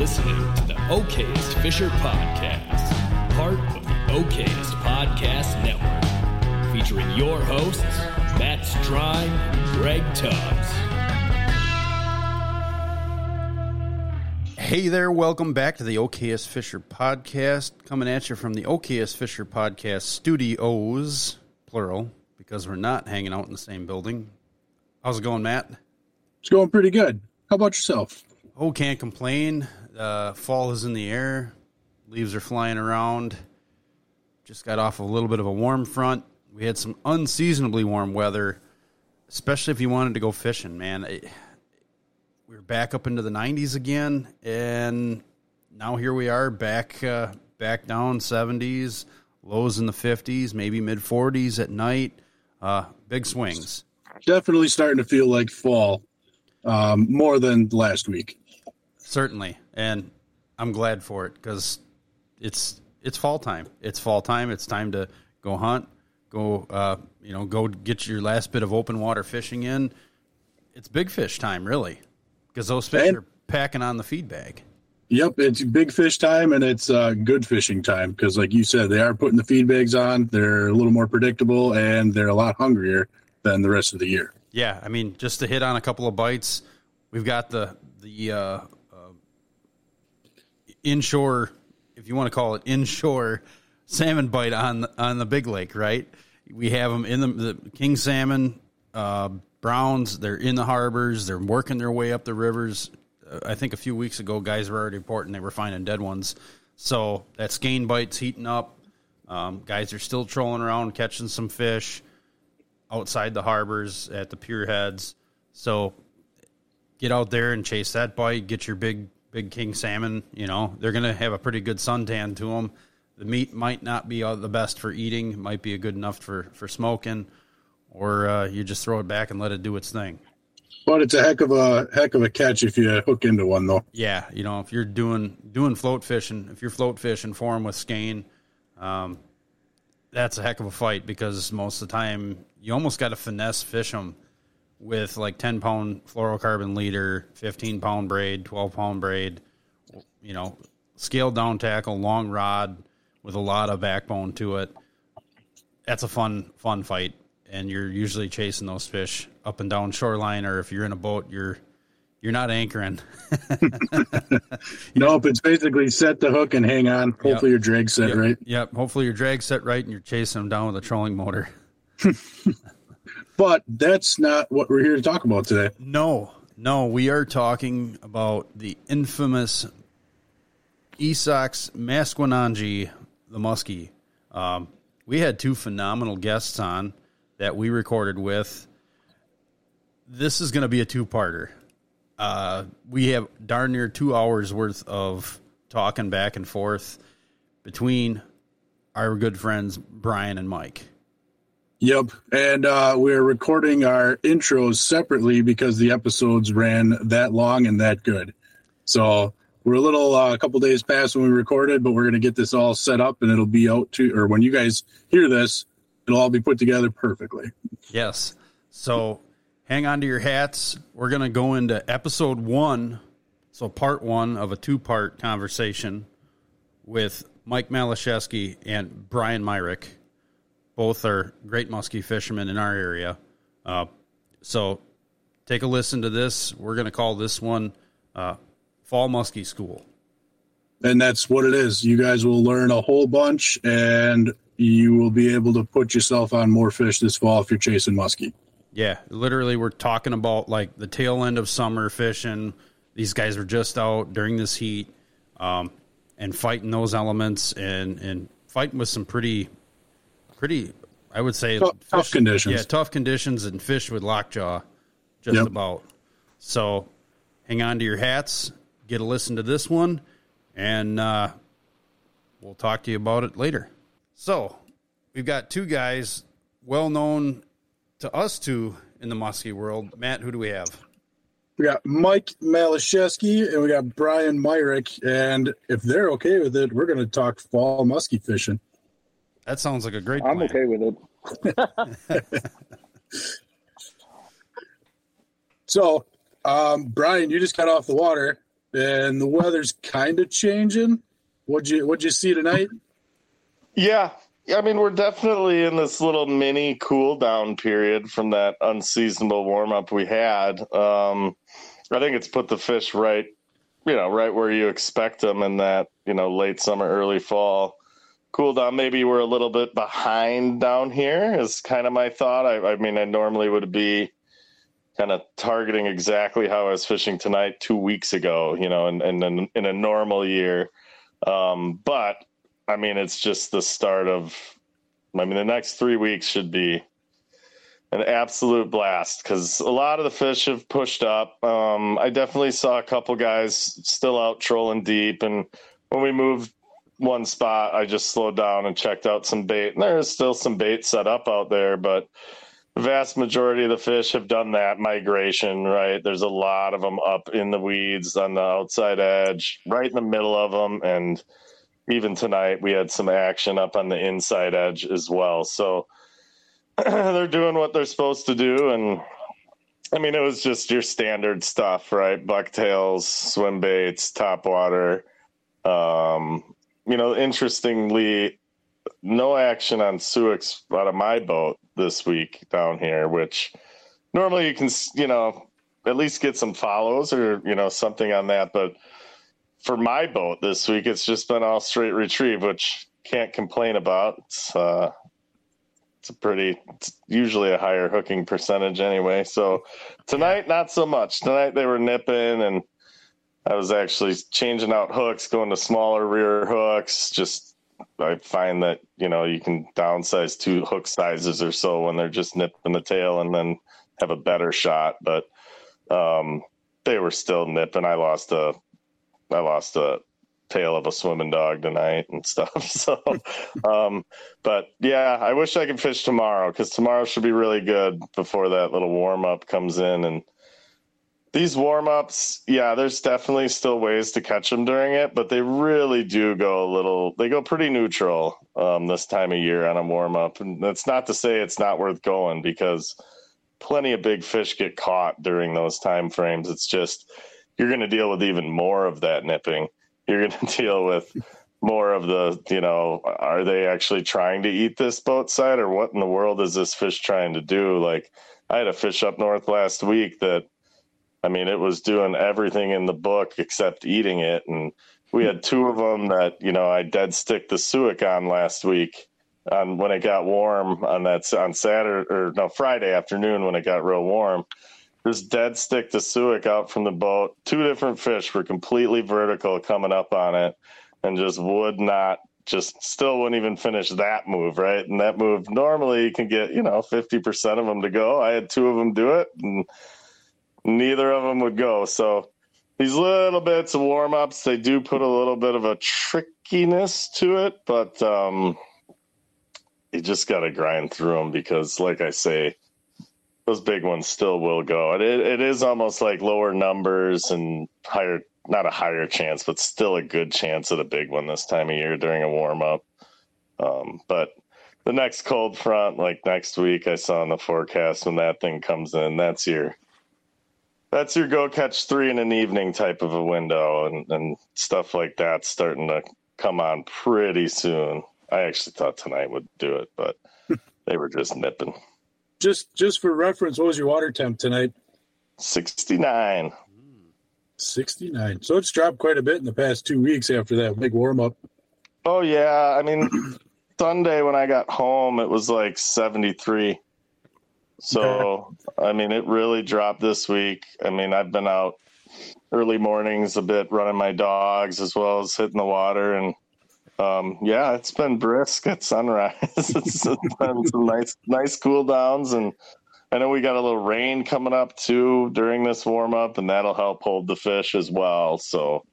listening to the Okayest Fisher Podcast, part of the Okayest Podcast Network, featuring your hosts, Matt Strine and Greg Tubbs. Hey there, welcome back to the Okayest Fisher Podcast. Coming at you from the Okayest Fisher Podcast studios, plural, because we're not hanging out in the same building. How's it going, Matt? It's going pretty good. How about yourself? Oh, can't complain. Uh, fall is in the air. Leaves are flying around. Just got off a little bit of a warm front. We had some unseasonably warm weather, especially if you wanted to go fishing, man. It, we were back up into the 90s again, and now here we are back uh, back down 70s, lows in the 50s, maybe mid 40s at night. Uh, big swings. Definitely starting to feel like fall um, more than last week. Certainly, and I'm glad for it because it's it's fall time. It's fall time. It's time to go hunt, go uh, you know, go get your last bit of open water fishing in. It's big fish time, really, because those fish And- are packing on the feed bag. Yep, it's big fish time and it's uh, good fishing time because, like you said, they are putting the feed bags on. They're a little more predictable and they're a lot hungrier than the rest of the year. Yeah, I mean, just to hit on a couple of bites, we've got the the uh, uh, inshore, if you want to call it inshore, salmon bite on on the big lake. Right? We have them in the, the king salmon, uh, browns. They're in the harbors. They're working their way up the rivers. Uh, I think a few weeks ago, guys were already reporting they were finding dead ones. So that skein bite's heating up. Um, guys are still trolling around catching some fish outside the harbors at the pier heads. So get out there and chase that bite. Get your big big king salmon. You know they're gonna have a pretty good suntan to them. The meat might not be the best for eating. Might be good enough for for smoking, or uh, you just throw it back and let it do its thing. But it's a heck of a heck of a catch if you hook into one, though. Yeah, you know if you're doing doing float fishing, if you're float fishing for them with skein, um, that's a heck of a fight because most of the time you almost got to finesse fish them with like 10 pound fluorocarbon leader, 15 pound braid, 12 pound braid, you know, scaled down tackle, long rod with a lot of backbone to it. That's a fun, fun fight. And you're usually chasing those fish up and down shoreline, or if you're in a boat, you're you're not anchoring. Nope, it's basically set the hook and hang on. Hopefully your drag's set Yep, right. Yep. Hopefully your drag's set right and you're chasing them down with a trolling motor. But that's not what we're here to talk about today. No, no, we are talking about the infamous Esox Masquinongy, the Muskie. Um, we had two phenomenal guests on that we recorded with. This is going to be a two-parter. Uh, we have darn near two hours worth of talking back and forth between our good friends Brian and Mike. Yep. And uh, we're recording our intros separately because the episodes ran that long and that good. So we're a little, uh, a couple days past when we recorded, but we're going to get this all set up and it'll be out to, or when you guys hear this, it'll all be put together perfectly. Yes. So hang on to your hats. We're going to go into episode one. So, part one of a two part conversation with Mike Malaczewski and Brian Mirek. Both are great muskie fishermen in our area. Uh, so, take a listen to this. We're going to call this one uh, Fall Muskie School. And that's what it is. You guys will learn a whole bunch and you will be able to put yourself on more fish this fall if you're chasing muskie. Yeah, literally, we're talking about like the tail end of summer fishing. These guys are just out during this heat um, and fighting those elements and and fighting with some pretty, pretty, I would say, Tough- tough conditions. Yeah, tough conditions and fish with lockjaw, just Yep. about. So, hang on to your hats. Get a listen to this one, and uh, we'll talk to you about it later. So, we've got two guys well known to us two in the muskie world. Matt, who do we have? We got Mike Malaczewski and we got Brian Mirek. And if they're okay with it, we're going to talk fall muskie fishing. That sounds like a great I'm plan. okay with it. So, um, Brian, you just got off the water. and the weather's kind of changing. What'd you What'd you see tonight? Yeah, I mean we're definitely in this little mini cool down period from that unseasonable warm up we had. Um, I think it's put the fish right, you know, right where you expect them in that you know late summer, early fall cool down. Maybe we're a little bit behind down here. Is kind of my thought. I, I mean, I normally would be kind of targeting exactly how I was fishing tonight two weeks ago, you know, and, and in, in a normal year. Um, but I mean, it's just the start of, I mean, the next three weeks should be an absolute blast because a lot of the fish have pushed up. Um, I definitely saw a couple guys still out trolling deep. And when we moved one spot, I just slowed down and checked out some bait. And there is still some bait set up out there, but the vast majority of the fish have done that migration, right? There's a lot of them up in the weeds on the outside edge, right in the middle of them. And even tonight, we had some action up on the inside edge as well. So they're doing what they're supposed to do. And I mean, it was just your standard stuff, right? Bucktails, swim baits, top water. Um, you know, interestingly, no action on Suicks out of my boat this week down here, which normally you can, you know, at least get some follows or, you know, something on that. But for my boat this week, it's just been all straight retrieve, which can't complain about. It's, uh, it's a pretty, it's usually a higher hooking percentage anyway. So tonight, not so much. Tonight they were nipping and I was actually changing out hooks, going to smaller rear hooks, just I find that you know you can downsize two hook sizes or so when they're just nipping the tail and then have a better shot. But um, they were still nipping. I lost a I lost a tail of a swimming dog tonight and stuff. So, um, but yeah, I wish I could fish tomorrow because tomorrow should be really good before that little warm up comes in and these warm ups, yeah, there's definitely still ways to catch them during it, but they really do go a little, they go pretty neutral um, this time of year on a warm up. And that's not to say it's not worth going because plenty of big fish get caught during those time frames. It's just, you're going to deal with even more of that nipping. You're going to deal with more of the, you know, are they actually trying to eat this boat side or what in the world is this fish trying to do? Like, I had a fish up north last week that I mean, it was doing everything in the book except eating it. And we had two of them that, you know, I dead stick the Suick on last week on when it got warm on that on Saturday or no Friday afternoon when it got real warm. Just dead stick the Suick out from the boat. Two different fish were completely vertical coming up on it and just would not just still wouldn't even finish that move, right? And that move normally you can get, you know, 50% of them to go. I had two of them do it and neither of them would go. So these little bits of warm ups, they do put a little bit of a trickiness to it, but um, you just got to grind through them because, like I say, those big ones still will go. It, it is almost like lower numbers and higher, not a higher chance, but still a good chance at a big one this time of year during a warm up. Um, but the next cold front, like next week, I saw in the forecast when that thing comes in, that's your that's your go catch three in an evening type of a window and, and stuff like that starting to come on pretty soon. I actually thought tonight would do it, but they were just nipping. Just just for reference, what was your water temp tonight? Sixty nine. Sixty nine. So it's dropped quite a bit in the past two weeks after that big warm up. Oh yeah. I mean Sunday when I got home it was like seventy three. So, I mean, it really dropped this week. I mean, I've been out early mornings a bit running my dogs as well as hitting the water. And um, yeah, it's been brisk at sunrise. it's been some nice, nice cool downs. And I know we got a little rain coming up too during this warm up, and that'll help hold the fish as well. So,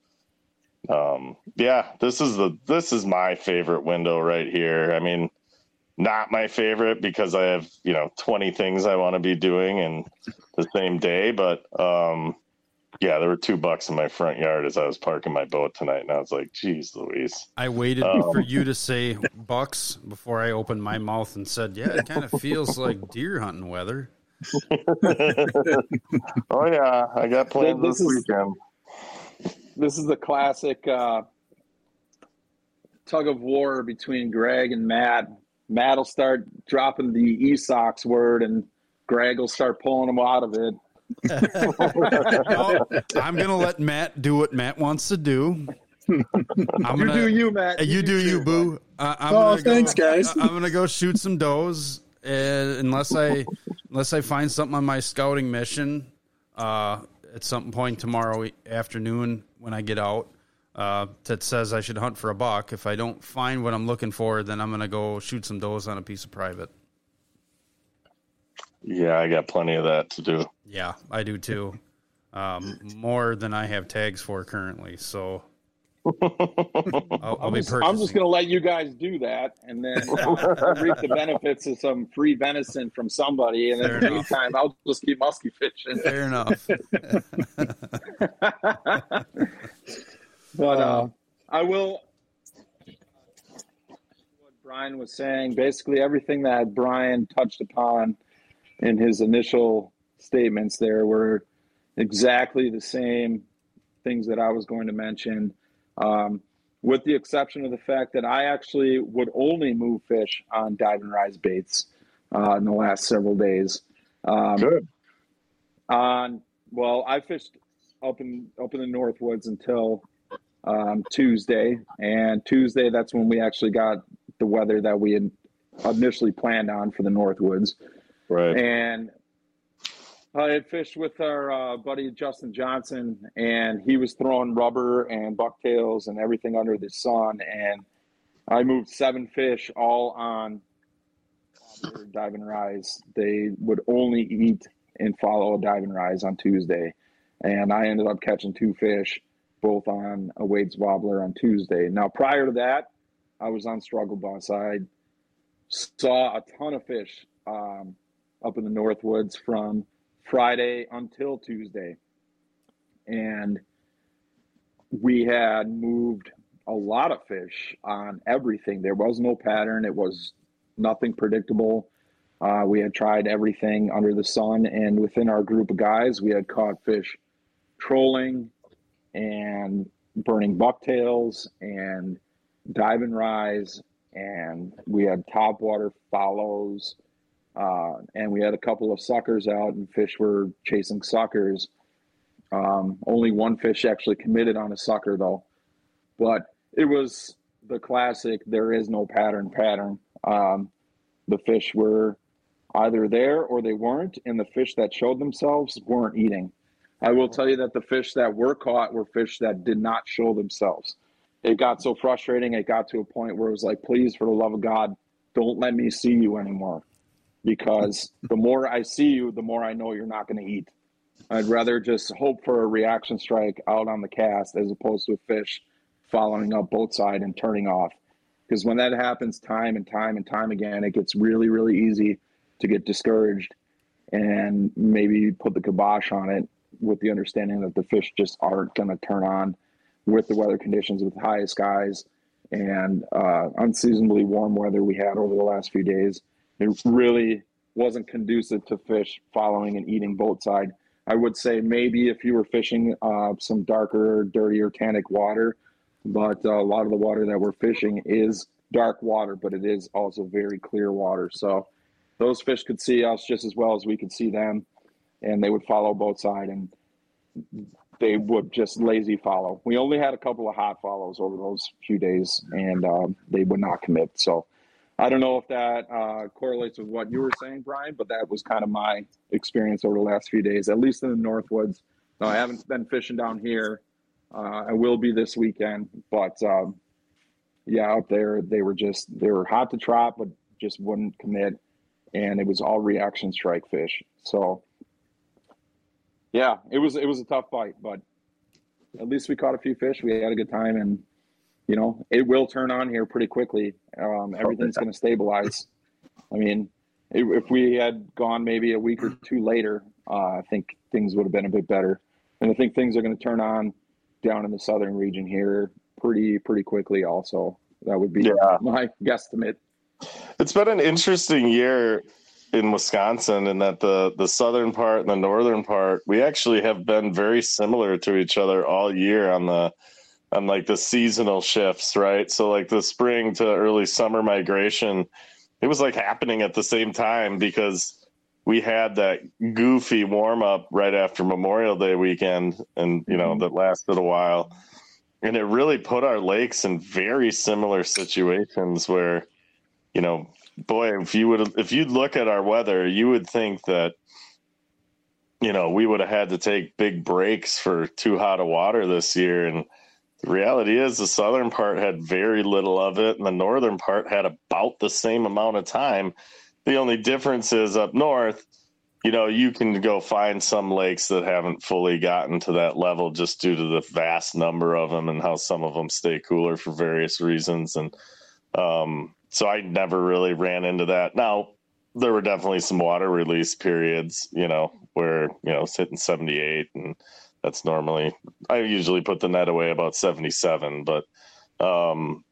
um, yeah, this is the this is my favorite window right here. I mean, not my favorite because I have, you know, 20 things I want to be doing in the same day. But um, yeah, there were two bucks in my front yard as I was parking my boat tonight. And I was like, geez, Louise. I waited um, for you to say bucks before I opened my mouth and said, yeah, it kind of feels like deer hunting weather. oh, yeah. I got plans this, this is, weekend. this is the classic uh, tug of war between Greg and Matt. Matt will start dropping the eSox word, and Greg will start pulling him out of it. No, I'm going to let Matt do what Matt wants to do. I'm You gonna, do you, Matt. Uh, You do you, boo. Uh, I'm Oh, gonna go- thanks, guys. I'm gonna go shoot some does, and unless I unless I find something on my scouting mission uh, at some point tomorrow afternoon when I get out uh, that says I should hunt for a buck. If I don't find what I'm looking for, then I'm gonna go shoot some does on a piece of private. Yeah, I got plenty of that to do. Yeah, I do too. Um, more than I have tags for currently, so I'll, I'll I'm be just, purchasing. I'm just going to let you guys do that, and then uh, reap the benefits of some free venison from somebody. And Fair in the enough. meantime, I'll just keep musky fishing. Fair enough. But uh, I will. What Brian was saying, basically everything that Brian touched upon in his initial statements there were exactly the same things that I was going to mention, um, with the exception of the fact that I actually would only move fish on dive and rise baits uh, in the last several days. Um, Good. on well, I fished up in up in the Northwoods until um, Tuesday, and Tuesday that's when we actually got the weather that we had initially planned on for the Northwoods. Right. And I had fished with our uh, buddy Justin Johnson, and he was throwing rubber and bucktails and everything under the sun. And I moved seven fish all on dive and rise. They would only eat and follow a dive and rise on Tuesday. And I ended up catching two fish, both on a Wade's Wobbler on Tuesday. Now, prior to that, I was on Struggle Bus. I saw a ton of fish um, up in the Northwoods from Friday until Tuesday. And we had moved a lot of fish on everything. There was no pattern, it was nothing predictable. Uh, we had tried everything under the sun, and within our group of guys, we had caught fish trolling and burning bucktails and dive and rise, and we had topwater follows, uh, and we had a couple of suckers out, and fish were chasing suckers. Um, only one fish actually committed on a sucker, though, but it was the classic. There is no pattern. Pattern. Um, the fish were either there or they weren't, and the fish that showed themselves weren't eating. I will tell you that the fish that were caught were fish that did not show themselves. It got so frustrating. It got to a point where it was like, please, for the love of God, don't let me see you anymore. Because the more I see you, the more I know you're not going to eat. I'd rather just hope for a reaction strike out on the cast as opposed to a fish following up both side and turning off. Because when that happens time and time and time again, it gets really, really easy to get discouraged and maybe put the kibosh on it with the understanding that the fish just aren't going to turn on with the weather conditions with high skies and uh, unseasonably warm weather we had over the last few days. It really wasn't conducive to fish following and eating boat side. I would say maybe if you were fishing uh, some darker, dirtier, tannic water, but uh, a lot of the water that we're fishing is dark water, but it is also very clear water. So those fish could see us just as well as we could see them, and they would follow both side and they would just lazy follow. We only had a couple of hot follows over those few days, and um, they would not commit. So I don't know if that uh, correlates with what you were saying, Brian, but that was kind of my experience over the last few days, at least in the Northwoods. No, I haven't been fishing down here. Uh, I will be this weekend, but um, yeah, out there they were just they were hot to trap, but just wouldn't commit, and it was all reaction strike fish. So yeah, it was it was a tough fight, but at least we caught a few fish. We had a good time, and you know it will turn on here pretty quickly. Um, everything's going to stabilize. I mean, if if we had gone maybe a week or two later, uh, I think things would have been a bit better. And I think things are going to turn on down in the southern region here pretty pretty quickly. Also, that would be Yeah. my guesstimate. It's been an interesting year in Wisconsin, and that the the southern part and the northern part, we actually have been very similar to each other all year on the on like the seasonal shifts, right? So like the spring to early summer migration, it was like happening at the same time because we had that goofy warm up right after Memorial Day weekend, and you know mm-hmm. that lasted a while, and it really put our lakes in very similar situations where, you know, boy, if you would if you'd look at our weather, you would think that, you know, we would have had to take big breaks for too hot of water this year, and the reality is the southern part had very little of it, and the northern part had about the same amount of time the only difference is up north, you know, you can go find some lakes that haven't fully gotten to that level just due to the vast number of them and how some of them stay cooler for various reasons. And um, so I never really ran into that. Now, there were definitely some water release periods, you know, where, you know, it's hitting 78 and that's normally, I usually put the net away about 77, but um,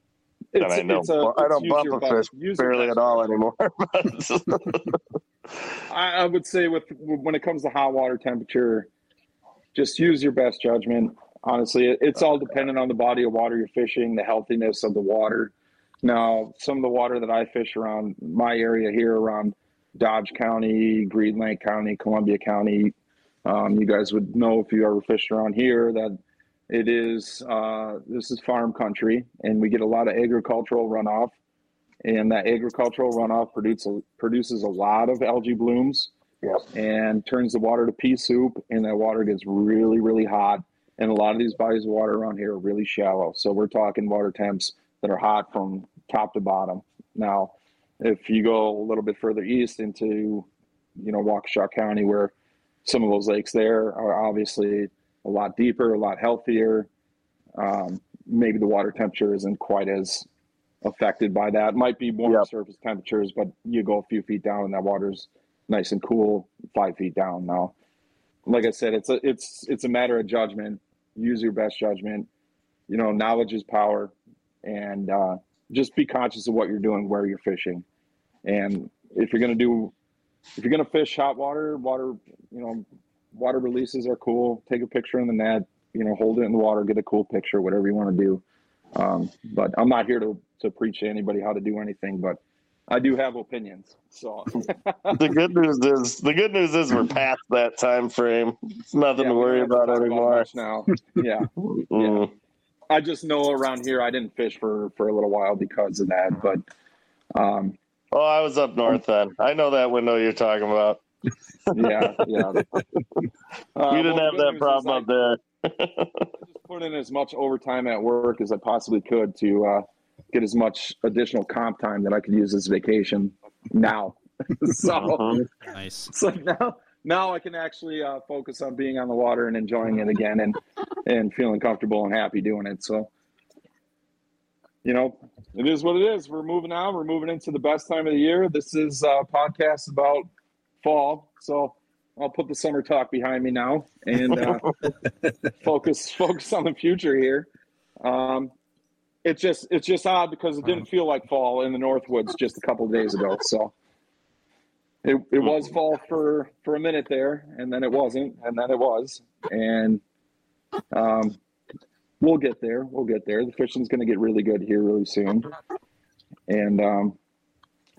it's, and I know a, I don't bump a fish barely at all anymore. I, I would say with when it comes to hot water temperature, just use your best judgment. Honestly, it's all dependent on the body of water you're fishing, the healthiness of the water. Now, some of the water that I fish around my area here, around Dodge County, Green Lake County, Columbia County, um, you guys would know if you ever fished around here that it is uh, this is farm country, and we get a lot of agricultural runoff, and that agricultural runoff produces produces a lot of algae blooms, yep. and turns the water to pea soup, and that water gets really really hot, and a lot of these bodies of water around here are really shallow. So we're talking water temps that are hot from top to bottom. Now, if you go a little bit further east into, you know, Waukesha County, where some of those lakes there are obviously a lot deeper, a lot healthier. Um, maybe the water temperature isn't quite as affected by that. Might be more yep. surface temperatures, but you go a few feet down and that water's nice and cool five feet down now. Like I said, it's a it's it's a matter of judgment. Use your best judgment. You know, knowledge is power, and uh, just be conscious of what you're doing, where you're fishing, and if you're gonna do, if you're gonna fish hot water, water, you know, water releases are cool. Take a picture in the net, you know, hold it in the water, get a cool picture, whatever you want to do. Um, but I'm not here to, to preach to anybody how to do anything, but I do have opinions. So the good news is the good news is we're past that time frame. It's nothing yeah, to worry about anymore. About now, yeah. mm. yeah. I just know around here I didn't fish for for a little while because of that, but um, Oh, I was up north then. I know that window you're talking about yeah, yeah. Uh, we didn't well, have that problem up there. just put in as much overtime at work as I possibly could to uh, get as much additional comp time that I could use as vacation now. so uh-huh. nice. So now, now I can actually uh, focus on being on the water and enjoying it again, and and feeling comfortable and happy doing it. So, you know, it is what it is. We're moving on. We're moving into the best time of the year. This is a podcast about fall. So I'll put the summer talk behind me now and uh, focus focus on the future here. Um, it's just it's just odd because it didn't feel like fall in the Northwoods just a couple days ago. So it, it was fall for for a minute there, and then it wasn't, and then it was, and um, we'll get there. We'll get there. The fishing's going to get really good here really soon, and um,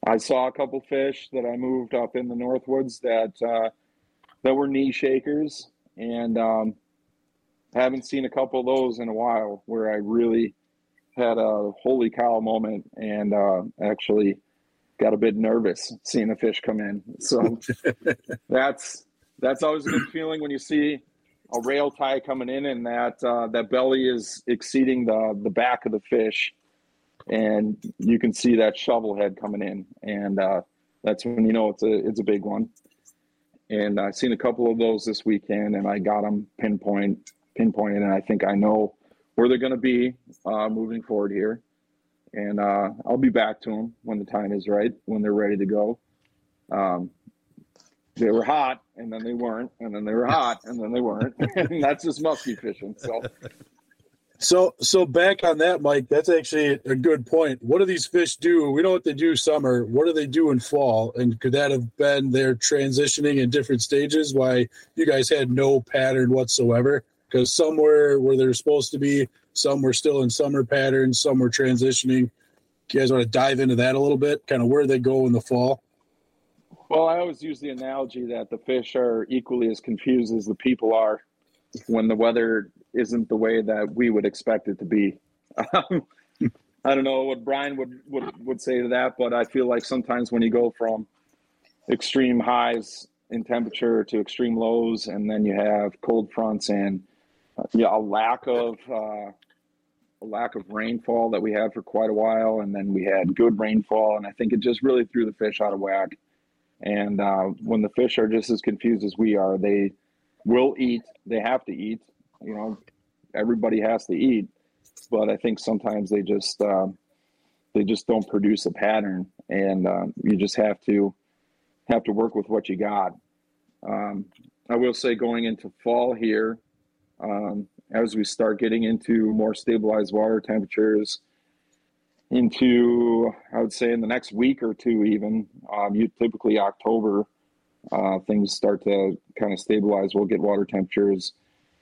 I saw a couple fish that I moved up in the Northwoods that uh, that were knee shakers, and um, haven't seen a couple of those in a while where I really had a holy cow moment and uh, actually got a bit nervous seeing a fish come in. So that's that's always a good feeling when you see a rail tie coming in and that uh, that belly is exceeding the the back of the fish and you can see that shovel head coming in, and uh, that's when you know it's a it's a big one. And I've seen a couple of those this weekend, and I got them pinpoint pinpointed, and I think I know where they're going to be uh, moving forward here. And uh, I'll be back to them when the time is right, when they're ready to go. Um, they were hot, and then they weren't, and then they were hot, and then they weren't, and that's just musky fishing. So So, so back on that, Mike. That's actually a good point. What do these fish do? We know what they do summer. What do they do in fall? And could that have been their transitioning in different stages? Why you guys had no pattern whatsoever? Because some were where they're supposed to be, some were still in summer patterns, some were transitioning. You guys want to dive into that a little bit? Kind of where they go in the fall. Well, I always use the analogy that the fish are equally as confused as the people are when the weather isn't the way that we would expect it to be. Um, I don't know what Brian would, would, would say to that, but I feel like sometimes when you go from extreme highs in temperature to extreme lows, and then you have cold fronts and yeah, a lack of uh, a lack of rainfall that we had for quite a while, and then we had good rainfall, and I think it just really threw the fish out of whack. And uh, when the fish are just as confused as we are, they will eat. They have to eat. You know, everybody has to eat, but I think sometimes they just uh, they just don't produce a pattern, and uh, you just have to have to work with what you got. Um, I will say, going into fall here, um, as we start getting into more stabilized water temperatures, into I would say in the next week or two, even um, you typically October, uh, things start to kind of stabilize. We'll get water temperatures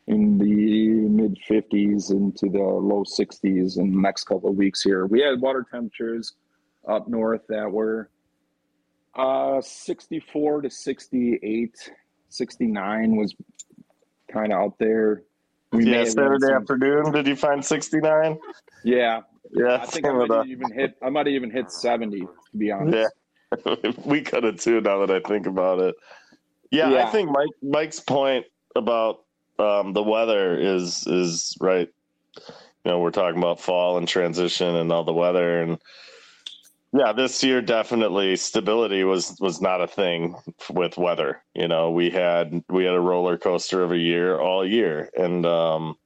in the mid 50s into the low 60s in the next couple of weeks here. We had water temperatures up north that were uh, 64 to 68, 69 was kind of out there. We yeah, Saturday some... afternoon. Did you find 69? Yeah. Yeah. I think I might have even hit I might have even hit 70 to be honest. Yeah. we could have too now that I think about it. Yeah, yeah, I think Mike Mike's point about um, the weather is is right. You know, we're talking about fall and transition and all the weather and yeah, this year definitely stability was was not a thing with weather. You know, we had we had a roller coaster of a year all year, and um,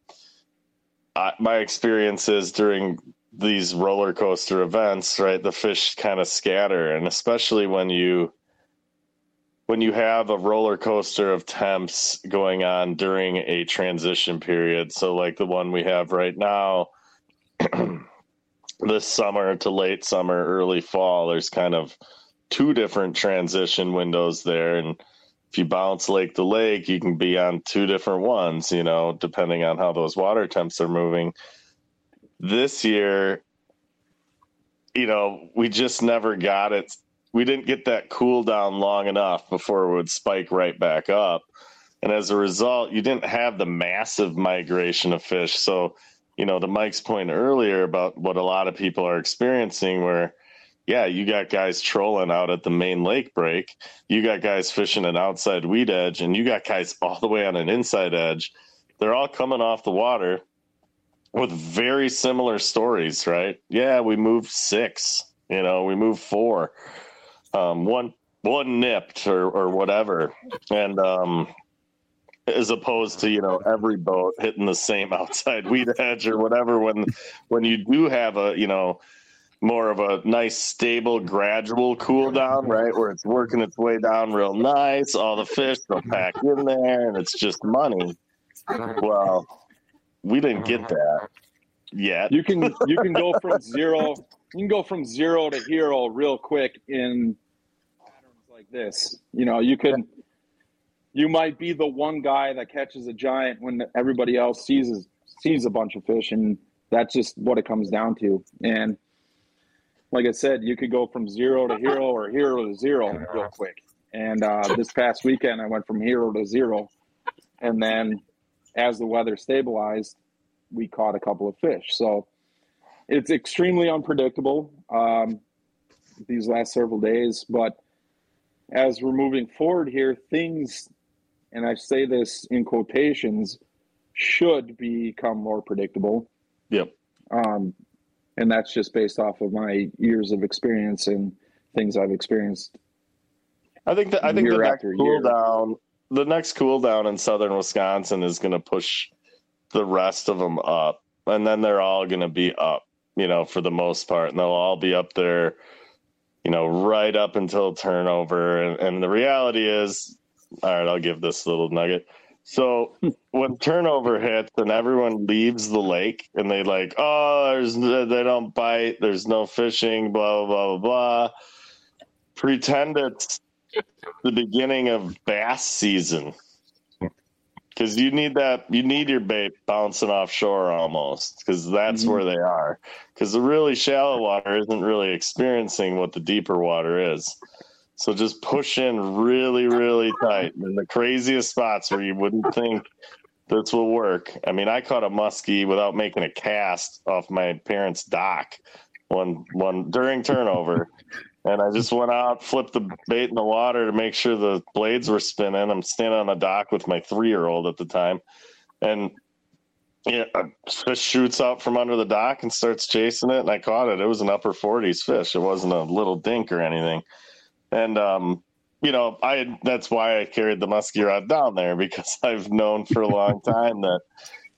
I, my experiences during these roller coaster events, right, the fish kind of scatter, and especially when you when you have a roller coaster of temps going on during a transition period. So, like the one we have right now. this summer to late summer, early fall, there's kind of two different transition windows there. And if you bounce lake to lake, you can be on two different ones, you know, depending on how those water temps are moving. This year, you know, we just never got it. We didn't get that cool down long enough before it would spike right back up. And as a result, you didn't have the massive migration of fish. So you know, to Mike's point earlier about what a lot of people are experiencing, where, yeah, you got guys trolling out at the main lake break, you got guys fishing an outside weed edge, and you got guys all the way on an inside edge. They're all coming off the water with very similar stories, right? Yeah, we moved six, you know, we moved four, um, one one nipped or or whatever, and um, as opposed to you know every boat hitting the same outside weed edge or whatever when when you do have a you know more of a nice stable gradual cool down right where it's working its way down real nice all the fish will pack in there and it's just money. Well we didn't get that yet. You can you can go from zero you can go from zero to hero real quick in patterns like this. You know you can you might be the one guy that catches a giant when everybody else sees sees a bunch of fish, and that's just what it comes down to. And like I said, you could go from zero to hero or hero to zero real quick. And uh, this past weekend, I went from hero to zero, and then as the weather stabilized, we caught a couple of fish. So it's extremely unpredictable um, these last several days, but as we're moving forward here, things and I say this in quotations, should become more predictable. Yep. Um, and that's just based off of my years of experience and things I've experienced. I think that I think the next cool year. down, the next cool down in southern Wisconsin is going to push the rest of them up, and then they're all going to be up, you know, for the most part, and they'll all be up there, you know, right up until turnover. And, and the reality is, all right, I'll give this little nugget. So when turnover hits and everyone leaves the lake and they like, oh, there's they don't bite, there's no fishing, blah blah blah blah blah. Pretend it's the beginning of bass season because you need that you need your bait bouncing offshore almost because that's mm-hmm. where they are because the really shallow water isn't really experiencing what the deeper water is so just push in really really tight in the craziest spots where you wouldn't think this will work i mean i caught a muskie without making a cast off my parents dock one one during turnover and I just went out, flipped the bait in the water to make sure the blades were spinning. I'm standing on the dock with my three year old at the time, and yeah, a fish shoots out from under the dock and starts chasing it, and I caught it. It was an upper 40s fish. It wasn't a little dink or anything, and um, you know, I that's why I carried the muskie rod down there because I've known for a long time that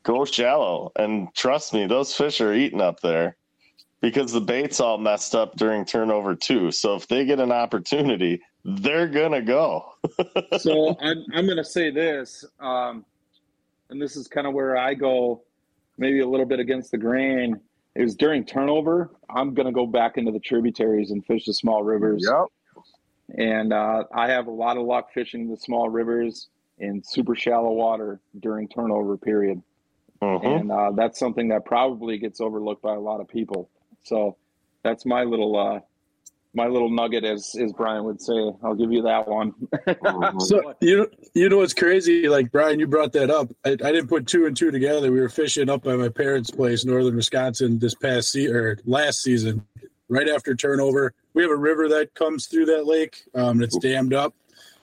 go shallow and trust me, those fish are eating up there because the bait's all messed up during turnover too. So if they get an opportunity, they're gonna go. so I'm I'm gonna say this, um, and this is kind of where I go, maybe a little bit against the grain. Is during turnover, I'm gonna go back into the tributaries and fish the small rivers. Yep. And uh, I have a lot of luck fishing the small rivers in super shallow water during turnover period. Mm-hmm. And uh, that's something that probably gets overlooked by a lot of people. So that's my little uh, my little nugget, as as Brian would say. I'll give you that one. so you you know what's crazy? Like Brian, you brought that up. I, I, didn't put two and two together. We were fishing up by my parents' place, northern Wisconsin, this past season or last season, right after turnover. We have a river that comes through that lake. Um, it's dammed up.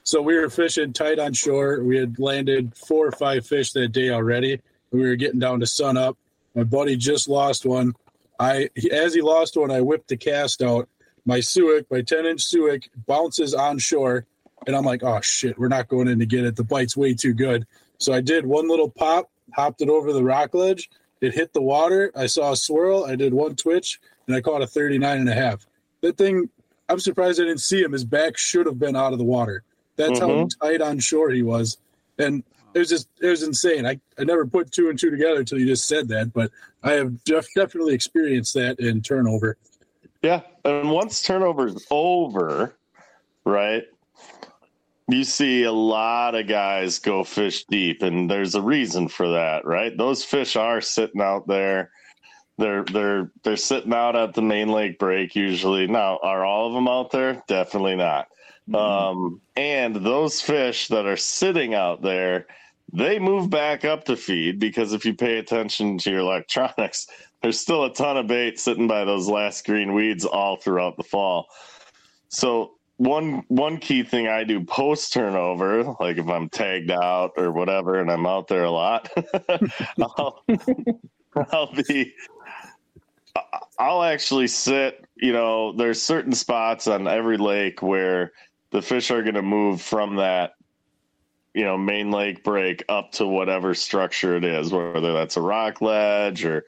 So we were fishing tight on shore. We had landed four or five fish that day already. We were getting down to sun up. My buddy just lost one. I as he lost one, I whipped the cast out. My Suick, my 10 inch Suick, bounces on shore, and I'm like, oh shit, we're not going in to get it. The bite's way too good. So I did one little pop, hopped it over the rock ledge. It hit the water. I saw a swirl. I did one twitch, and I caught a 39 and a half. That thing, I'm surprised I didn't see him. His back should have been out of the water. That's mm-hmm. how tight on shore he was. And it was just it was insane. I, I never put two and two together until you just said that, but I have definitely experienced that in turnover. Yeah, and once turnover's over, right? You see a lot of guys go fish deep, and there's a reason for that, right? Those fish are sitting out there. They're they're they're sitting out at the main lake break usually. Now, are all of them out there? Definitely not. Mm-hmm. Um, and those fish that are sitting out there, they move back up to feed because if you pay attention to your electronics, there's still a ton of bait sitting by those last green weeds all throughout the fall. So one one key thing I do post turnover, like if I'm tagged out or whatever, and I'm out there a lot, I'll, I'll be I'll actually sit. You know, there's certain spots on every lake where the fish are going to move from that you know main lake break up to whatever structure it is whether that's a rock ledge or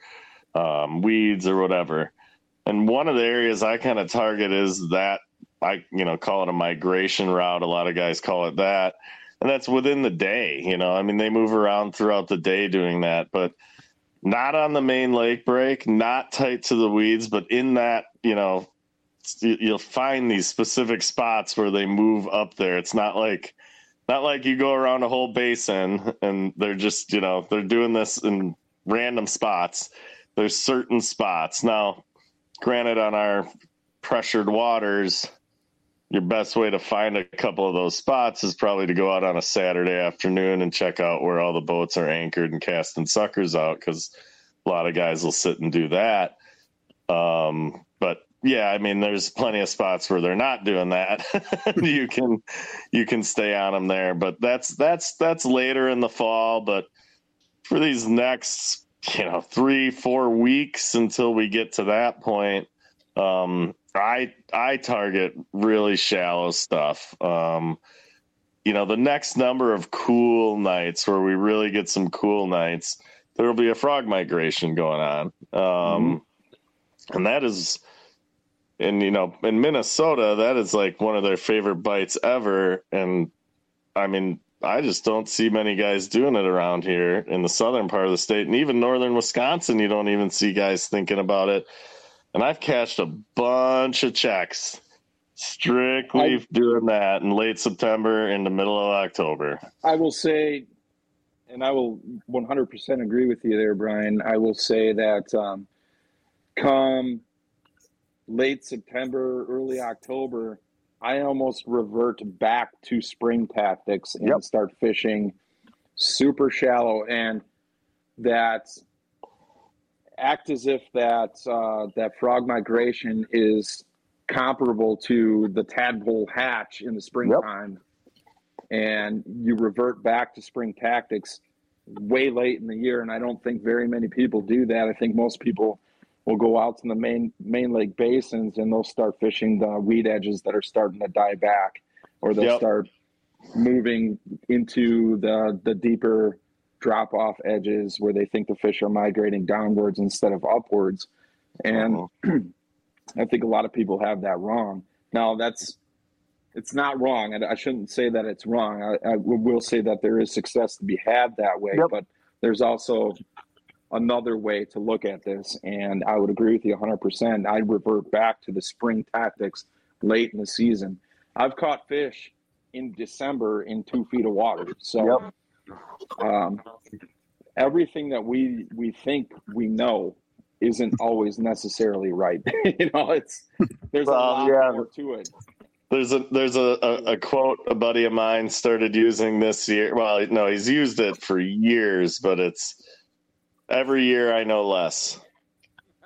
um, weeds or whatever and one of the areas i kind of target is that i you know call it a migration route a lot of guys call it that and that's within the day you know i mean they move around throughout the day doing that but not on the main lake break not tight to the weeds but in that you know you'll find these specific spots where they move up there. It's not like not like you go around a whole basin and they're just, you know, they're doing this in random spots. There's certain spots. Now, granted on our pressured waters, your best way to find a couple of those spots is probably to go out on a Saturday afternoon and check out where all the boats are anchored and casting suckers out because a lot of guys will sit and do that. Um, but yeah, I mean, there's plenty of spots where they're not doing that. you can you can stay on them there, but that's that's that's later in the fall. But for these next, you know, three four weeks until we get to that point, um, I I target really shallow stuff. Um, you know, the next number of cool nights where we really get some cool nights, there will be a frog migration going on, um, mm-hmm. and that is and you know in minnesota that is like one of their favorite bites ever and i mean I just don't see many guys doing it around here in the southern part of the state, and even northern Wisconsin. You don't even see guys thinking about it. And I've cashed a bunch of checks strictly I, doing that in late September in the middle of October. I will say, and I will 100% agree with you there, Brian. I will say that um, come late September, early October, I almost revert back to spring tactics and yep. start fishing super shallow and that act as if that uh, that frog migration is comparable to the tadpole hatch in the springtime yep. and you revert back to spring tactics way late in the year and i don't think very many people do that i think most people will go out to the main main lake basins and they'll start fishing the weed edges that are starting to die back, or they'll yep. start moving into the the deeper drop off edges where they think the fish are migrating downwards instead of upwards. And uh-huh. I think a lot of people have that wrong. Now that's it's not wrong, and I shouldn't say that it's wrong. I, I will say that there is success to be had that way, yep. but there's also another way to look at this. And I would agree with you 100%. I'd revert back to the spring tactics late in the season. I've caught fish in December in two feet of water. So yep. Um, everything that we, we think we know isn't always necessarily right. you know, it's there's well, a lot yeah. more to it. There's a there's a, a, a, quote a buddy of mine started using this year. Well, no, he's used it for years, but it's every year I know less.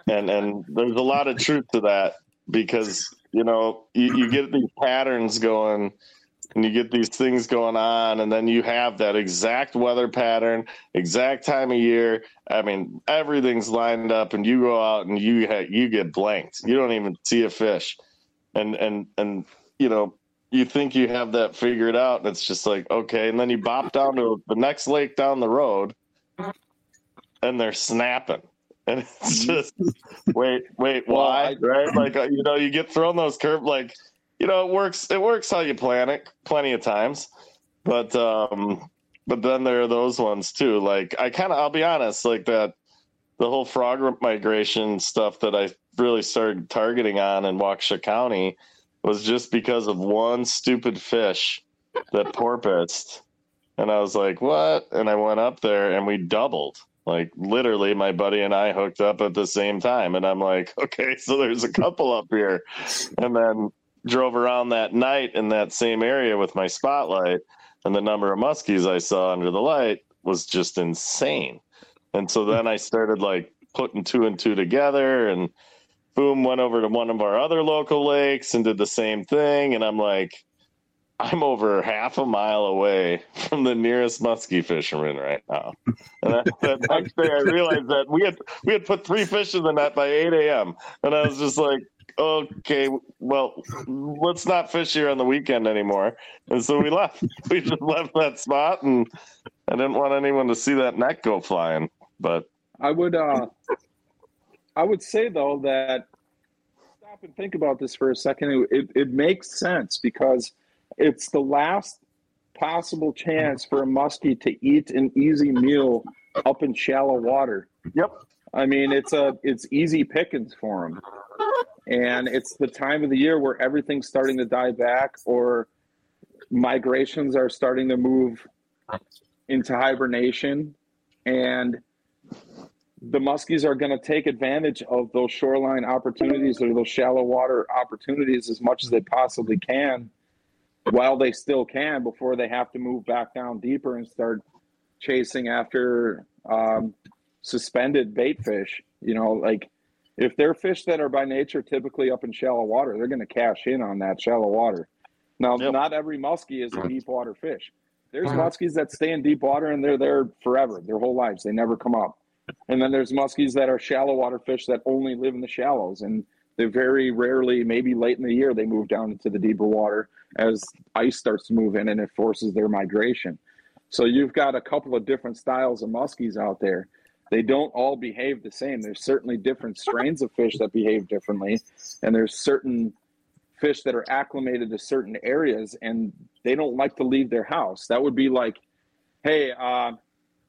And and there's a lot of truth to that because you know you, you get these patterns going and you get these things going on and then you have that exact weather pattern exact time of year i mean everything's lined up and you go out and you ha- you get blanked you don't even see a fish and and and you know you think you have that figured out and it's just like okay and then you bop down to the next lake down the road and they're snapping. And it's mm-hmm. just wait, wait, why? right? Like uh, you know, you get thrown those curve like you know, it works it works how you plan it plenty of times. But um but then there are those ones too. Like I kind of I'll be honest, like that the whole frog migration stuff that I really started targeting on in Waukesha County was just because of one stupid fish that porpoised. And I was like, what? And I went up there and we doubled. Like literally, my buddy and I hooked up at the same time, and I'm like, okay, so there's a couple up here, and then drove around that night in that same area with my spotlight, and the number of muskies I saw under the light was just insane. And so then I started like putting two and two together, and boom, went over to one of our other local lakes and did the same thing, and I'm like I'm over half a mile away from the nearest muskie fisherman right now. And that next day, I realized that we had we had put three fish in the net by 8 a.m. And I was just like, okay, well, let's not fish here on the weekend anymore. And so we left. We just left that spot, and I didn't want anyone to see that net go flying. But I would, uh, I would say though that stop and think about this for a second. It, it makes sense because it's the last possible chance for a muskie to eat an easy meal up in shallow water. Yep. I mean, it's a it's easy pickings for them, and it's the time of the year where everything's starting to die back, or migrations are starting to move into hibernation, and the muskies are going to take advantage of those shoreline opportunities or those shallow water opportunities as much as they possibly can while they still can before they have to move back down deeper and start chasing after um, suspended bait fish. You know, like if they're fish that are by nature typically up in shallow water, they're going to cash in on that shallow water. Now, yep. not every muskie is a deep water fish. There's muskies that stay in deep water and they're there forever, their whole lives. They never come up. And then there's muskies that are shallow water fish that only live in the shallows. And they very rarely, maybe late in the year, they move down into the deeper water as ice starts to move in and it forces their migration. So you've got a couple of different styles of muskies out there. They don't all behave the same. There's certainly different strains of fish that behave differently, and there's certain fish that are acclimated to certain areas and they don't like to leave their house. That would be like, hey, uh,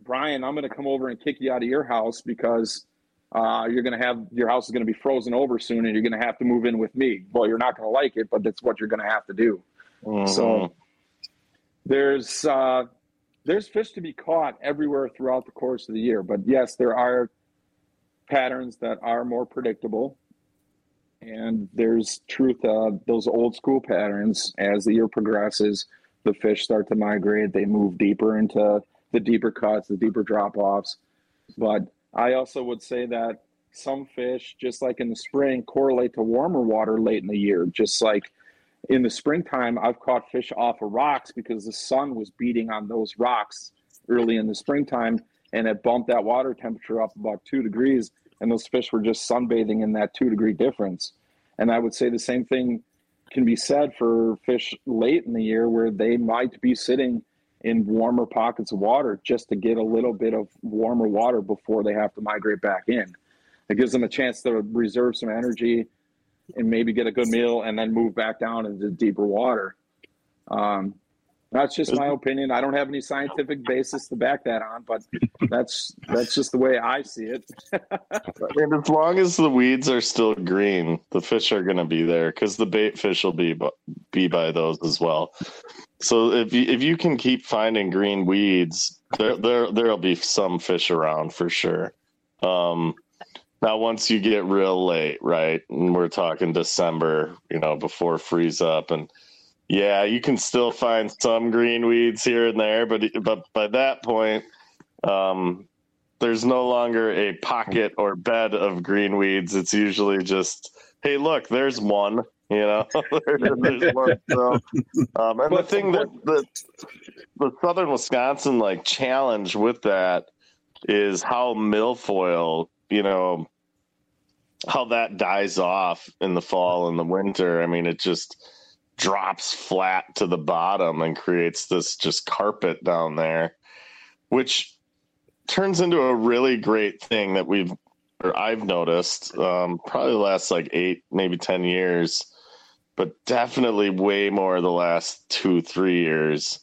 Brian, I'm going to come over and kick you out of your house because uh, you're going to have your house is going to be frozen over soon and you're going to have to move in with me. Well, you're not going to like it, but that's what you're going to have to do. Mm-hmm. So there's uh, there's fish to be caught everywhere throughout the course of the year. But yes, there are patterns that are more predictable. And there's truth, uh, those old school patterns as the year progresses, the fish start to migrate. They move deeper into the deeper cuts, the deeper drop offs. But I also would say that some fish, just like in the spring, correlate to warmer water late in the year. Just like in the springtime, I've caught fish off of rocks because the sun was beating on those rocks early in the springtime and it bumped that water temperature up about two degrees, and those fish were just sunbathing in that two degree difference. And I would say the same thing can be said for fish late in the year where they might be sitting in warmer pockets of water just to get a little bit of warmer water before they have to migrate back in. It gives them a chance to reserve some energy and maybe get a good meal and then move back down into deeper water. Um, that's just my opinion. I don't have any scientific basis to back that on, but that's that's just the way I see it. and as long as the weeds are still green, the fish are going to be there because the bait fish will be be by those as well. So if you, if you can keep finding green weeds, there there there'll be some fish around for sure. Um, now, once you get real late, right, and we're talking December, you know, before freeze up and yeah, you can still find some green weeds here and there, but but by that point, um, there's no longer a pocket or bed of green weeds. It's usually just, hey, look, there's one. You know, there's one. So, um, and the thing that the, the southern Wisconsin like challenge with that is how milfoil, you know, how that dies off in the fall and the winter. I mean, it just drops flat to the bottom and creates this just carpet down there, which turns into a really great thing that we've or I've noticed um, probably the last like eight, maybe ten years, but definitely way more the last two, three years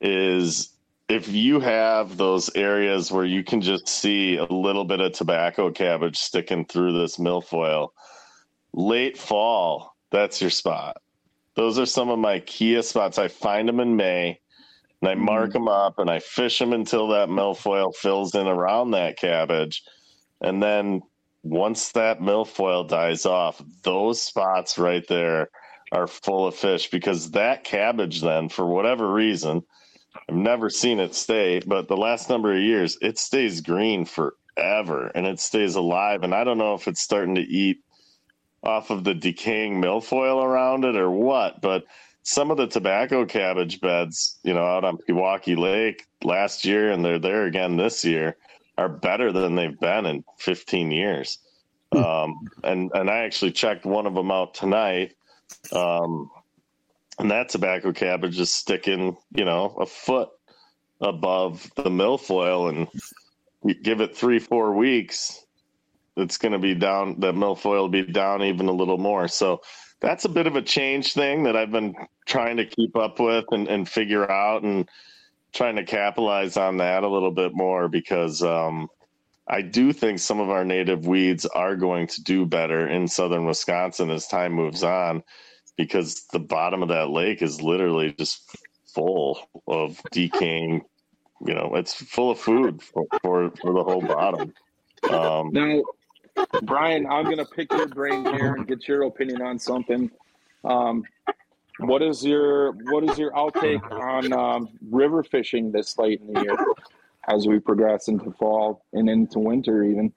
is if you have those areas where you can just see a little bit of tobacco cabbage sticking through this milfoil, late fall, that's your spot. Those are some of my key spots. I find them in May and I mark them mm-hmm. up and I fish them until that milfoil fills in around that cabbage. And then once that milfoil dies off, those spots right there are full of fish because that cabbage, then, for whatever reason, I've never seen it stay, but the last number of years, it stays green forever and it stays alive. And I don't know if it's starting to eat off of the decaying milfoil around it or what, but some of the tobacco cabbage beds, you know, out on Pewaukee Lake last year and they're there again this year are better than they've been in 15 years. Hmm. Um, and, and I actually checked one of them out tonight. Um, and that tobacco cabbage is sticking, you know, a foot above the milfoil and you give it three, four weeks it's going to be down. That milfoil will be down even a little more. So that's a bit of a change thing that I've been trying to keep up with and, and figure out and trying to capitalize on that a little bit more because um, I do think some of our native weeds are going to do better in southern Wisconsin as time moves on because the bottom of that lake is literally just full of decaying. You know, it's full of food for, for, for the whole bottom. Um, now, Brian, I'm going to pick your brain here and get your opinion on something. Um, what is your what is your outtake on um, river fishing this late in the year as we progress into fall and into winter even?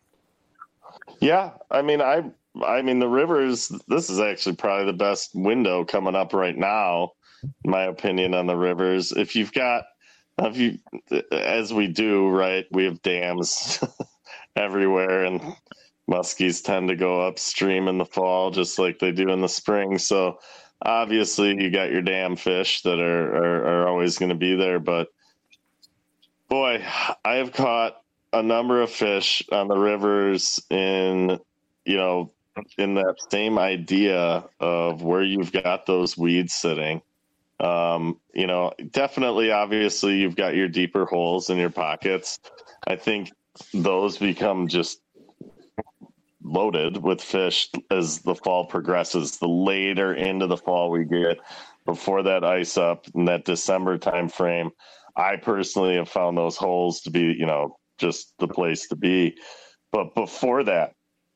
Yeah, I mean, I I mean the rivers. This is actually probably the best window coming up right now, my opinion, on the rivers. If you've got if you as we do right, we have dams everywhere and muskies tend to go upstream in the fall just like they do in the spring so obviously you got your dam fish that are are, are always going to be there but boy i have caught a number of fish on the rivers in you know in that same idea of where you've got those weeds sitting. Um, you know, definitely, obviously, you've got your deeper holes in your pockets. I think those become just loaded with fish as the fall progresses. The later into the fall we get, before that ice up in that December time frame, I personally have found those holes to be, you know, just the place to be. But before that,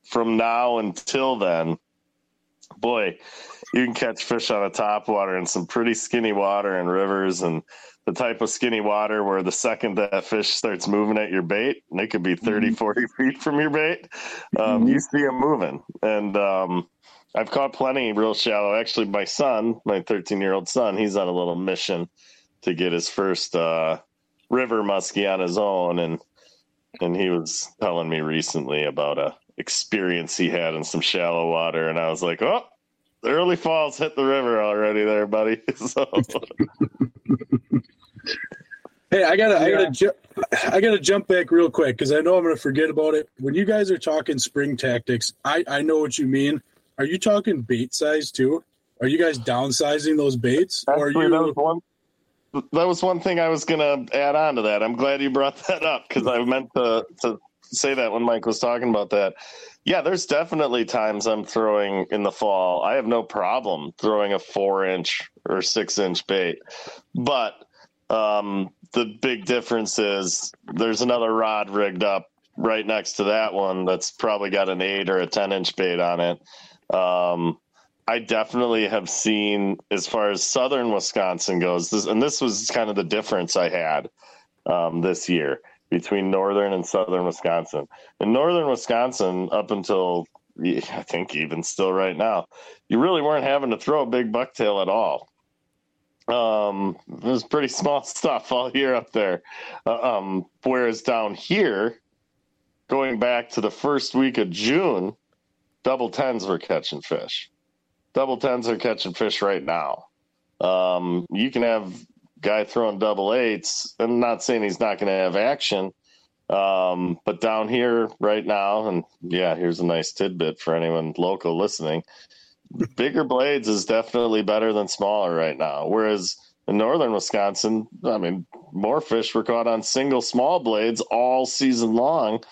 from now until then, boy, you can catch fish on a top water in some pretty skinny water and rivers and the type of skinny water where the second that fish starts moving at your bait, and it could be 30, mm-hmm. 40 feet from your bait, um, mm-hmm. you see them moving. And um, I've caught plenty real shallow. Actually, my son, my 13 year old son, he's on a little mission to get his first uh, river muskie on his own. And and he was telling me recently about a experience he had in some shallow water, and I was like, "Oh, the early falls hit the river already, there, buddy." so. hey, I gotta, yeah. I gotta, ju- I gotta jump back real quick because I know I'm gonna forget about it. When you guys are talking spring tactics, I I know what you mean. Are you talking bait size too? Are you guys downsizing those baits? Actually, or are you? That was one, that was one thing I was going to add on to that. I'm glad you brought that up because I meant to, to say that when Mike was talking about that. Yeah, there's definitely times I'm throwing in the fall. I have no problem throwing a four inch or six inch bait. But um, the big difference is there's another rod rigged up right next to that one that's probably got an eight or a 10 inch bait on it. Um, I definitely have seen, as far as southern Wisconsin goes, this, and this was kind of the difference I had um, this year between northern and southern Wisconsin. In northern Wisconsin, up until I think even still right now, you really weren't having to throw a big bucktail at all. Um, it was pretty small stuff all year up there. Uh, um, whereas down here, going back to the first week of June, double tens were catching fish double tens are catching fish right now. Um, you can have guy throwing double eights. I'm not saying he's not going to have action, um, but down here right now, and yeah, here's a nice tidbit for anyone local listening. Bigger blades is definitely better than smaller right now. Whereas in northern Wisconsin, I mean, more fish were caught on single small blades all season long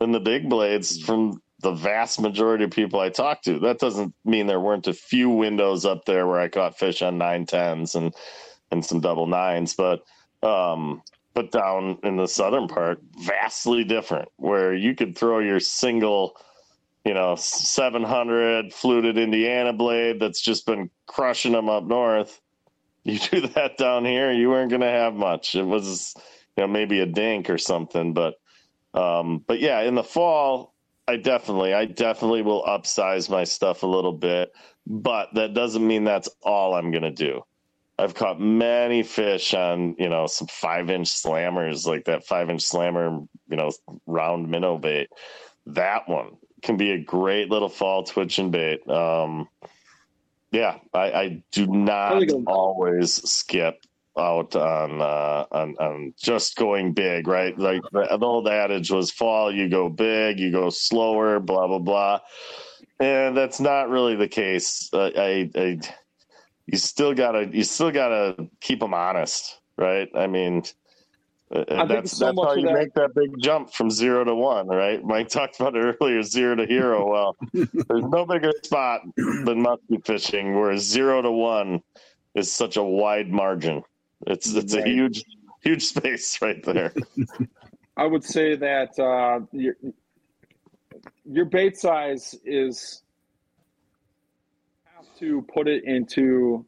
than the big blades from the vast majority of people I talked to. That doesn't mean there weren't a few windows up there where I caught fish on nine tens and and some double nines, but um, but down in the southern part, vastly different, where you could throw your single, you know, seven hundred fluted Indiana blade that's just been crushing them up north. You do that down here, you weren't going to have much. It was, you know, maybe a dink or something, but um, but yeah, in the fall, I definitely, I definitely will upsize my stuff a little bit, but that doesn't mean that's all I'm going to do. I've caught many fish on, you know, some five inch slammers, like that five inch slammer, you know, round minnow bait. That one can be a great little fall twitching bait. Um, yeah, I, I do not always skip out on, uh, on on just going big, right? Like the, the old adage was, "Fall, you go big, you go slower," blah blah blah, and that's not really the case. Uh, I, I, you still gotta you still gotta keep them honest, right? I mean. Uh, that's so that's how you that... make that big jump from zero to one, right? Mike talked about it earlier, zero to hero. Well, there's no bigger spot than muskie fishing, where zero to one is such a wide margin. It's it's right. a huge huge space right there. I would say that uh, your your bait size is to put it into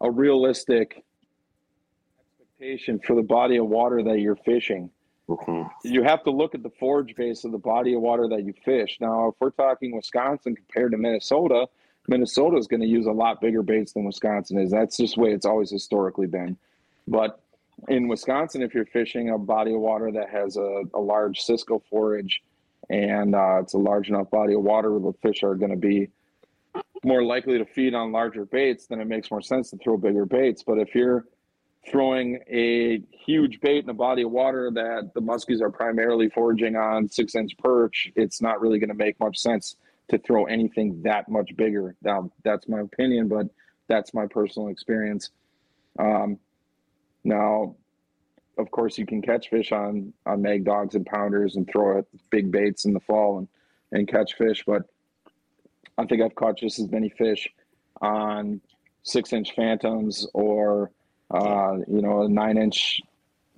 a realistic expectation for the body of water that you're fishing. Mm-hmm. You have to look at the forage base of the body of water that you fish. Now, if we're talking Wisconsin compared to Minnesota, Minnesota is going to use a lot bigger baits than Wisconsin is. That's just the way it's always historically been. But in Wisconsin, if you're fishing a body of water that has a, a large Cisco forage and uh, it's a large enough body of water where the fish are going to be more likely to feed on larger baits, then it makes more sense to throw bigger baits. But if you're throwing a huge bait in a body of water that the muskies are primarily foraging on six inch perch, it's not really going to make much sense to throw anything that much bigger. Now that's my opinion, but that's my personal experience. Um, now, of course, you can catch fish on on mag dogs and pounders and throw it big baits in the fall and and catch fish, but I think I've caught just as many fish on six inch phantoms or uh, you know a nine inch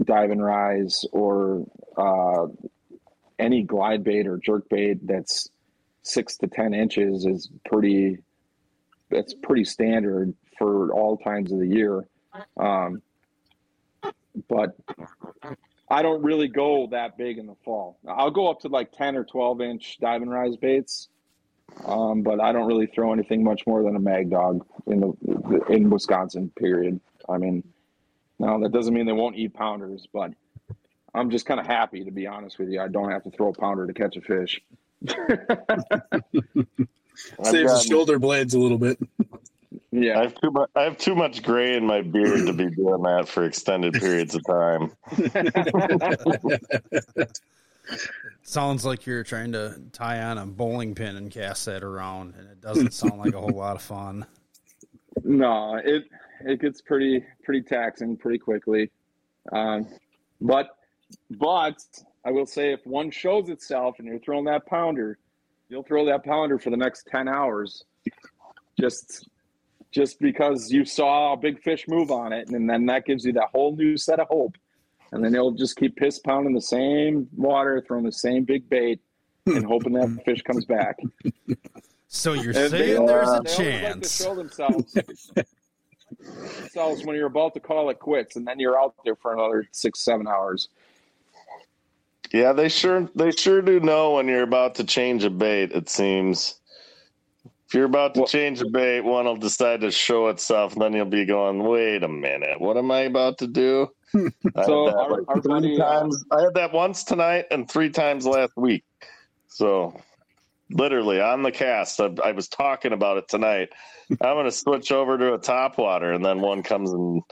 dive and rise or uh, any glide bait or jerk bait that's six to ten inches is pretty that's pretty standard for all times of the year. Um, but i don't really go that big in the fall. I'll go up to like 10 or 12 inch dive and rise baits um, but i don't really throw anything much more than a mag dog in the in wisconsin period i mean now that doesn't mean they won't eat pounders but i'm just kind of happy to be honest with you i don't have to throw a pounder to catch a fish Saves the shoulder blades a little bit. Yeah, I yeah have too much. I have too much gray in my beard to be doing that for extended periods of time. Sounds like you're trying to tie on a bowling pin and cast that around, and it doesn't sound like a whole lot of fun. No, it it gets pretty pretty taxing pretty quickly. Um, but but I will say if one shows itself and you're throwing that pounder, you'll throw that pounder for the next ten hours. Just just because you saw a big fish move on it, and then that gives you that whole new set of hope. And then they'll just keep piss pounding the same water, throwing the same big bait, and hoping that fish comes back. So you're And they- saying there's a they always like to chance? show themselves themselves when you're about to call it quits, and then you're out there for another six, seven hours. Yeah, they sure they sure do know when you're about to change a bait. It seems. If you're about to Well- change a bait, one will decide to show itself, and then you'll be going, "Wait a minute, what am I about to do?" I had So that our- like our three buddy, uh, times. I had that once tonight and three times last week. So, literally on the cast, I, I was talking about it tonight. I'm going to switch over to a top water, and then one comes and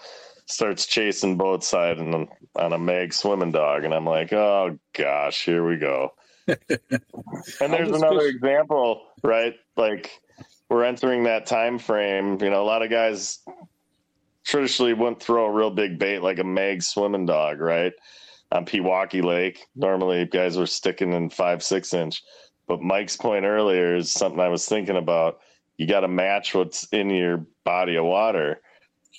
starts chasing both sides and on a mag swimming dog, and I'm like, oh gosh, here we go. and there's another fish- example, right? Like we're entering that time frame. You know, a lot of guys traditionally wouldn't throw a real big bait like a mag swimming dog, right? On Pewaukee Lake, normally guys were sticking in five, six inch. But Mike's point earlier is something I was thinking about. You got to match what's in your body of water.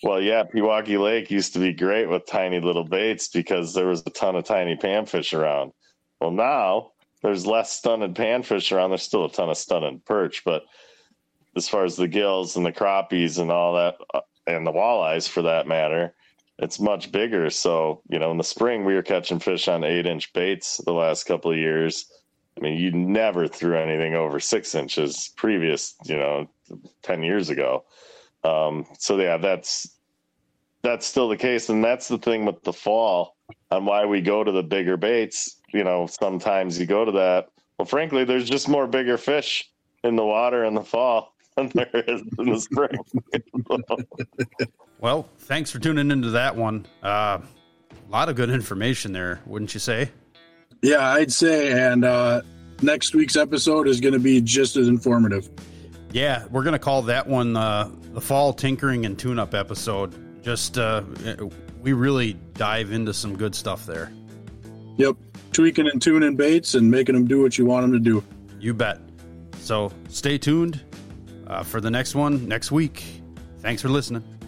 Well, yeah, Pewaukee Lake used to be great with tiny little baits because there was a ton of tiny panfish around. Well, now there's less stunted panfish around. There's still a ton of stunted perch, but as far as the gills and the crappies and all that, and the walleyes for that matter, it's much bigger. So, you know, in the spring, we were catching fish on eight inch baits the last couple of years. I mean, you never threw anything over six inches previous, you know, 10 years ago. Um, so yeah, that's, that's still the case. And that's the thing with the fall and why we go to the bigger baits. You know, sometimes you go to that. Well, frankly, there's just more bigger fish in the water in the fall than there is in the spring. Well, thanks for tuning into that one. Uh, a lot of good information there, wouldn't you say? Yeah, I'd say. And uh, next week's episode is going to be just as informative. Yeah, we're gonna call that one uh, the fall tinkering and tune-up episode. Just uh, we really dive into some good stuff there. Yep. Tweaking and tuning baits and making them do what you want them to do. You bet. So stay tuned uh, for the next one next week. Thanks for listening.